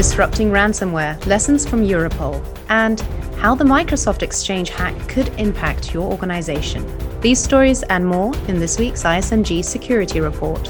disrupting ransomware, lessons from Europol, and how the Microsoft Exchange hack could impact your organization. These stories and more in this week's ISMG Security Report.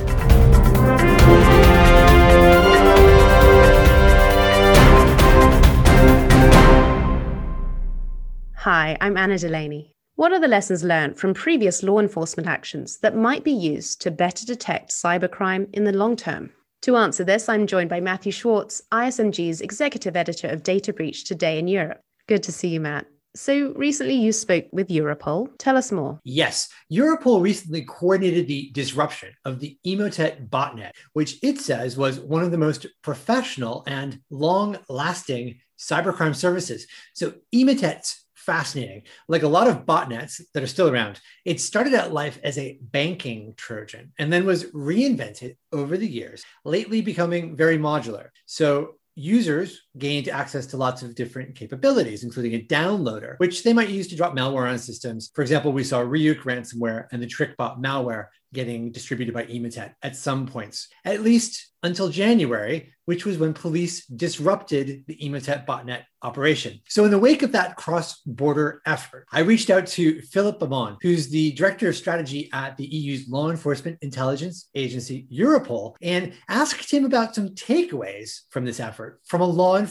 Hi, I'm Anna Delaney. What are the lessons learned from previous law enforcement actions that might be used to better detect cybercrime in the long term? To answer this, I'm joined by Matthew Schwartz, ISMG's executive editor of Data Breach Today in Europe. Good to see you, Matt. So recently you spoke with Europol. Tell us more. Yes, Europol recently coordinated the disruption of the Emotet botnet, which it says was one of the most professional and long lasting cybercrime services. So Emotet's fascinating. Like a lot of botnets that are still around, it started out life as a banking Trojan and then was reinvented over the years, lately becoming very modular. So users gained access to lots of different capabilities, including a downloader, which they might use to drop malware on systems. For example, we saw Ryuk ransomware and the TrickBot malware getting distributed by Emotet at some points, at least until January, which was when police disrupted the Emotet botnet operation. So, in the wake of that cross border effort, I reached out to Philip Amann, who's the director of strategy at the EU's law enforcement intelligence agency, Europol, and asked him about some takeaways from this effort from a law enforcement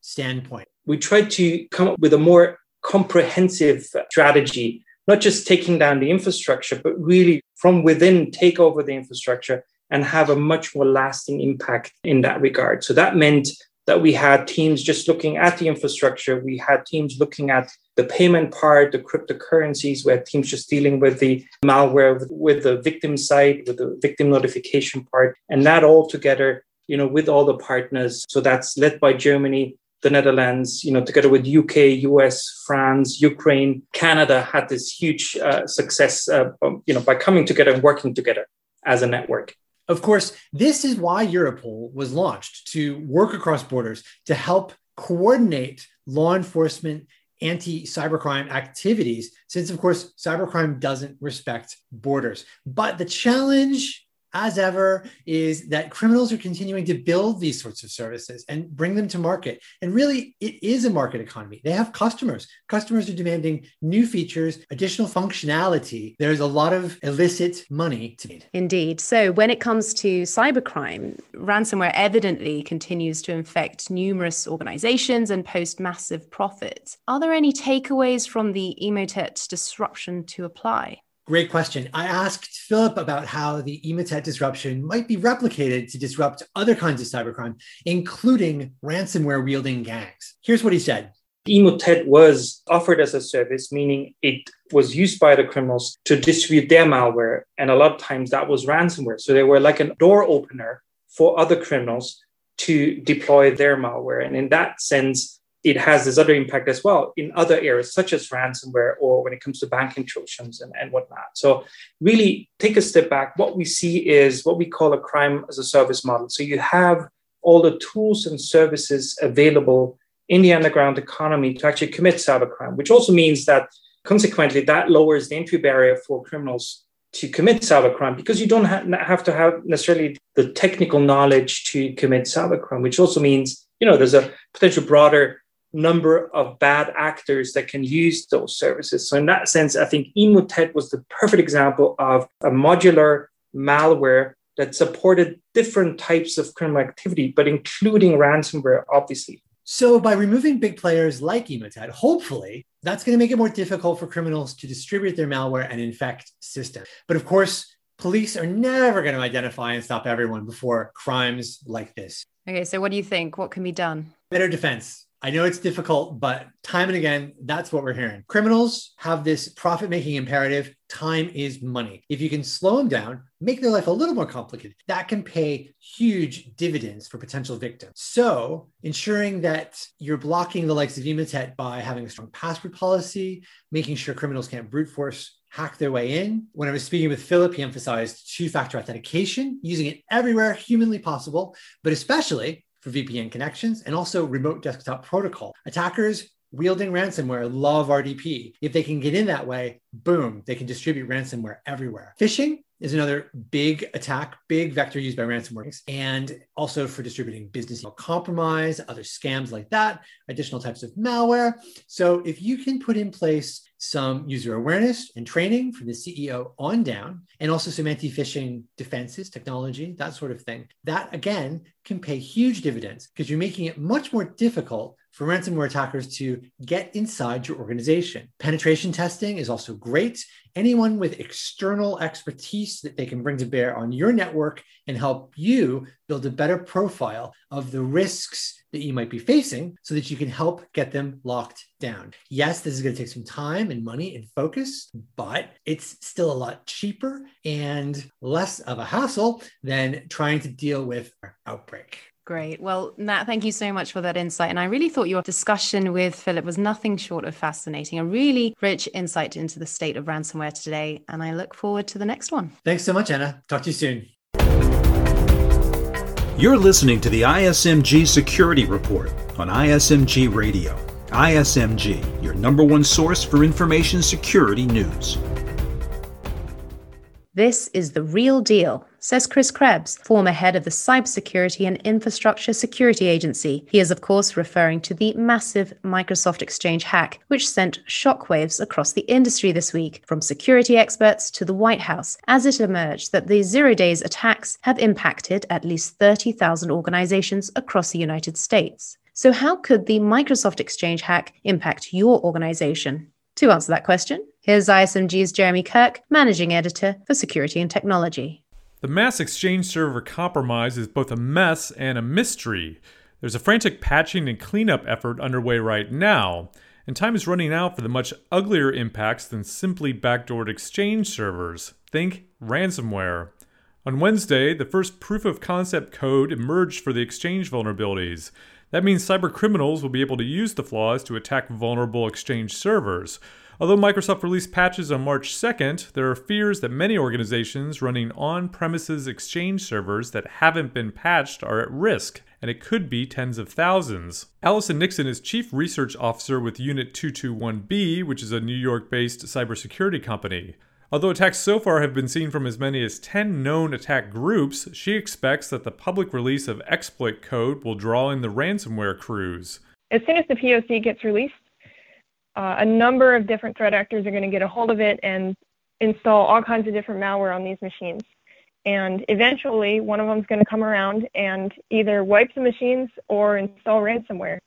standpoint. We tried to come up with a more comprehensive strategy not just taking down the infrastructure, but really from within take over the infrastructure and have a much more lasting impact in that regard. So that meant that we had teams just looking at the infrastructure. We had teams looking at the payment part, the cryptocurrencies. We had teams just dealing with the malware, with, with the victim side, with the victim notification part, and that all together, you know, with all the partners. So that's led by Germany, the Netherlands, you know, together with UK, US, France, Ukraine, Canada had this huge uh, success, uh, um, you know, by coming together and working together as a network. Of course, this is why Europol was launched to work across borders to help coordinate law enforcement anti cybercrime activities, since, of course, cybercrime doesn't respect borders. But the challenge as ever, is that criminals are continuing to build these sorts of services and bring them to market. And really, it is a market economy. They have customers. Customers are demanding new features, additional functionality. There's a lot of illicit money to be. Indeed. So, when it comes to cybercrime, ransomware evidently continues to infect numerous organizations and post massive profits. Are there any takeaways from the Emotet disruption to apply? Great question. I asked Philip about how the Emotet disruption might be replicated to disrupt other kinds of cybercrime, including ransomware wielding gangs. Here's what he said. Emotet was offered as a service, meaning it was used by the criminals to distribute their malware. And a lot of times that was ransomware. So they were like a door opener for other criminals to deploy their malware. And in that sense, it has this other impact as well in other areas, such as ransomware or when it comes to bank intrusions and, and whatnot. So, really take a step back. What we see is what we call a crime as a service model. So, you have all the tools and services available in the underground economy to actually commit cybercrime, which also means that consequently that lowers the entry barrier for criminals to commit cybercrime because you don't have to have necessarily the technical knowledge to commit cybercrime, which also means you know there's a potential broader number of bad actors that can use those services. So in that sense, I think Emotet was the perfect example of a modular malware that supported different types of criminal activity, but including ransomware, obviously. So by removing big players like Emotet, hopefully that's going to make it more difficult for criminals to distribute their malware and infect systems. But of course, police are never going to identify and stop everyone before crimes like this. Okay, so what do you think? What can be done? Better defense. I know it's difficult, but time and again, that's what we're hearing. Criminals have this profit making imperative time is money. If you can slow them down, make their life a little more complicated, that can pay huge dividends for potential victims. So, ensuring that you're blocking the likes of Emotet by having a strong password policy, making sure criminals can't brute force hack their way in. When I was speaking with Philip, he emphasized two factor authentication, using it everywhere humanly possible, but especially for VPN connections and also remote desktop protocol. Attackers wielding ransomware love RDP. If they can get in that way, boom, they can distribute ransomware everywhere. Phishing is another big attack, big vector used by ransomware, and also for distributing business compromise, other scams like that, additional types of malware. So if you can put in place some user awareness and training from the CEO on down, and also some anti phishing defenses, technology, that sort of thing. That again can pay huge dividends because you're making it much more difficult for ransomware attackers to get inside your organization. Penetration testing is also great. Anyone with external expertise that they can bring to bear on your network and help you build a better profile of the risks that you might be facing so that you can help get them locked down. Yes, this is going to take some time and money and focus, but it's still a lot cheaper and less of a hassle than trying to deal with an outbreak. Great. Well, Matt, thank you so much for that insight. And I really thought your discussion with Philip was nothing short of fascinating, a really rich insight into the state of ransomware today. And I look forward to the next one. Thanks so much, Anna. Talk to you soon. You're listening to the ISMG Security Report on ISMG Radio. ISMG, your number one source for information security news. This is the real deal, says Chris Krebs, former head of the Cybersecurity and Infrastructure Security Agency. He is, of course, referring to the massive Microsoft Exchange hack, which sent shockwaves across the industry this week, from security experts to the White House, as it emerged that the zero days attacks have impacted at least 30,000 organizations across the United States. So, how could the Microsoft Exchange hack impact your organization? To answer that question, here's ISMG's Jeremy Kirk, Managing Editor for Security and Technology. The mass Exchange server compromise is both a mess and a mystery. There's a frantic patching and cleanup effort underway right now, and time is running out for the much uglier impacts than simply backdoored Exchange servers. Think ransomware. On Wednesday, the first proof of concept code emerged for the Exchange vulnerabilities. That means cyber criminals will be able to use the flaws to attack vulnerable Exchange servers. Although Microsoft released patches on March 2nd, there are fears that many organizations running on premises Exchange servers that haven't been patched are at risk, and it could be tens of thousands. Allison Nixon is Chief Research Officer with Unit 221B, which is a New York based cybersecurity company. Although attacks so far have been seen from as many as 10 known attack groups, she expects that the public release of exploit code will draw in the ransomware crews. As soon as the POC gets released, uh, a number of different threat actors are going to get a hold of it and install all kinds of different malware on these machines. And eventually, one of them is going to come around and either wipe the machines or install ransomware.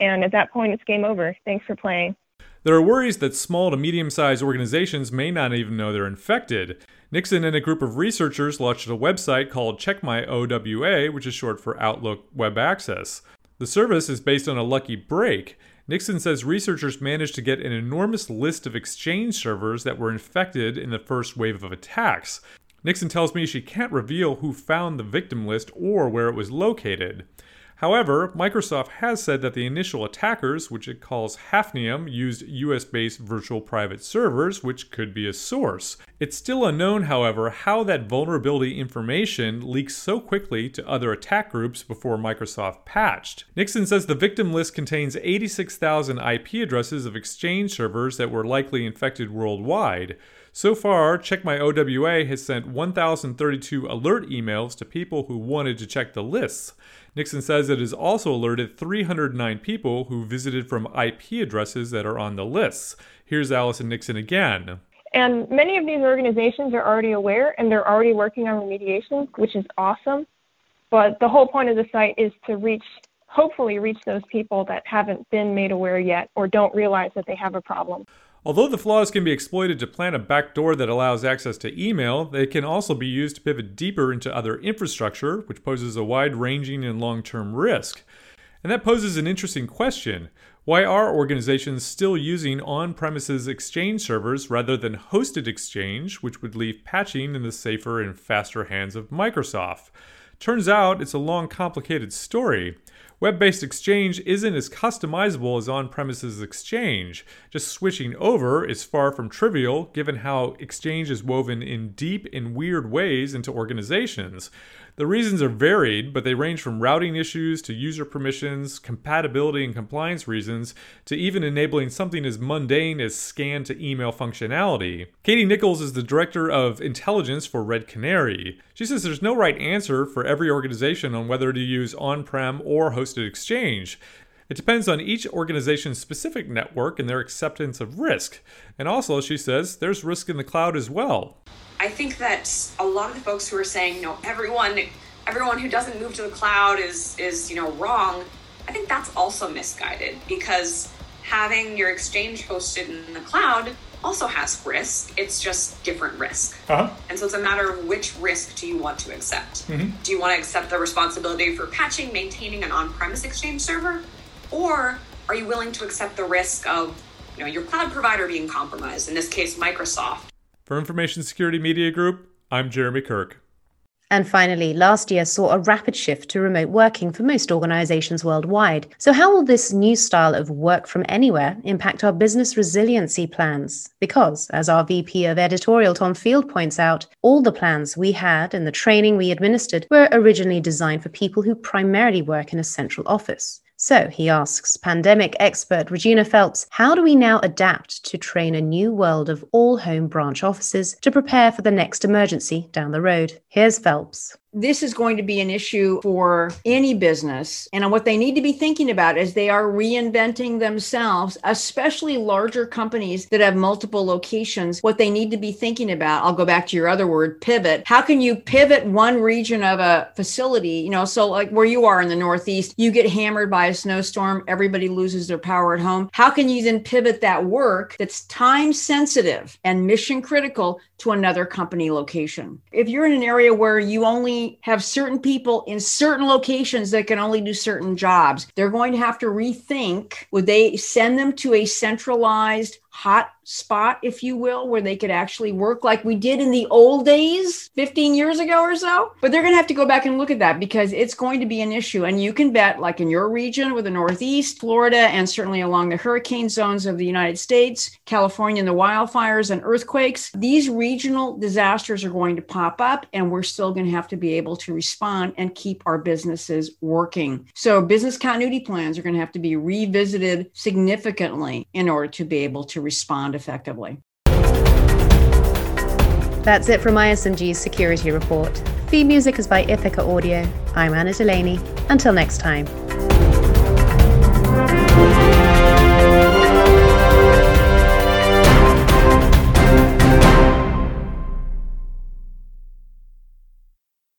And at that point, it's game over. Thanks for playing. There are worries that small to medium sized organizations may not even know they're infected. Nixon and a group of researchers launched a website called Check My OWA, which is short for Outlook Web Access. The service is based on a lucky break. Nixon says researchers managed to get an enormous list of Exchange servers that were infected in the first wave of attacks. Nixon tells me she can't reveal who found the victim list or where it was located. However, Microsoft has said that the initial attackers, which it calls Hafnium, used US based virtual private servers, which could be a source. It's still unknown, however, how that vulnerability information leaks so quickly to other attack groups before Microsoft patched. Nixon says the victim list contains 86,000 IP addresses of Exchange servers that were likely infected worldwide. So far, Check My OWA has sent 1,032 alert emails to people who wanted to check the lists. Nixon says it has also alerted 309 people who visited from IP addresses that are on the lists. Here's Allison Nixon again. And many of these organizations are already aware and they're already working on remediation, which is awesome. But the whole point of the site is to reach, hopefully, reach those people that haven't been made aware yet or don't realize that they have a problem. Although the flaws can be exploited to plant a backdoor that allows access to email, they can also be used to pivot deeper into other infrastructure, which poses a wide ranging and long term risk. And that poses an interesting question. Why are organizations still using on premises Exchange servers rather than hosted Exchange, which would leave patching in the safer and faster hands of Microsoft? Turns out it's a long, complicated story. Web based Exchange isn't as customizable as on premises Exchange. Just switching over is far from trivial given how Exchange is woven in deep and weird ways into organizations. The reasons are varied, but they range from routing issues to user permissions, compatibility and compliance reasons, to even enabling something as mundane as scan to email functionality. Katie Nichols is the director of intelligence for Red Canary. She says there's no right answer for every organization on whether to use on prem or hosted exchange. It depends on each organization's specific network and their acceptance of risk. And also, she says, there's risk in the cloud as well. I think that a lot of the folks who are saying, you know, everyone everyone who doesn't move to the cloud is is, you know, wrong. I think that's also misguided because having your exchange hosted in the cloud also has risk. It's just different risk. Uh-huh. And so it's a matter of which risk do you want to accept? Mm-hmm. Do you want to accept the responsibility for patching, maintaining an on-premise exchange server? Or are you willing to accept the risk of you know, your cloud provider being compromised, in this case Microsoft, for Information Security Media Group, I'm Jeremy Kirk. And finally, last year saw a rapid shift to remote working for most organizations worldwide. So, how will this new style of work from anywhere impact our business resiliency plans? Because, as our VP of editorial Tom Field points out, all the plans we had and the training we administered were originally designed for people who primarily work in a central office. So he asks pandemic expert Regina Phelps how do we now adapt to train a new world of all home branch offices to prepare for the next emergency down the road? Here's Phelps this is going to be an issue for any business. And what they need to be thinking about is they are reinventing themselves, especially larger companies that have multiple locations. What they need to be thinking about, I'll go back to your other word, pivot. How can you pivot one region of a facility? You know, so like where you are in the Northeast, you get hammered by a snowstorm, everybody loses their power at home. How can you then pivot that work that's time sensitive and mission critical to another company location? If you're in an area where you have certain people in certain locations that can only do certain jobs. They're going to have to rethink would they send them to a centralized hot spot, if you will, where they could actually work like we did in the old days 15 years ago or so. But they're going to have to go back and look at that because it's going to be an issue. And you can bet, like in your region with the Northeast, Florida, and certainly along the hurricane zones of the United States, California, and the wildfires and earthquakes, these regional disasters are going to pop up, and we're still going to have to be able to respond and keep our businesses working. So, business continuity plans are going to have to be revisited significantly in order to be able to respond effectively. That's it from ISMG's Security Report. Theme music is by Ithaca Audio. I'm Anna Delaney. Until next time.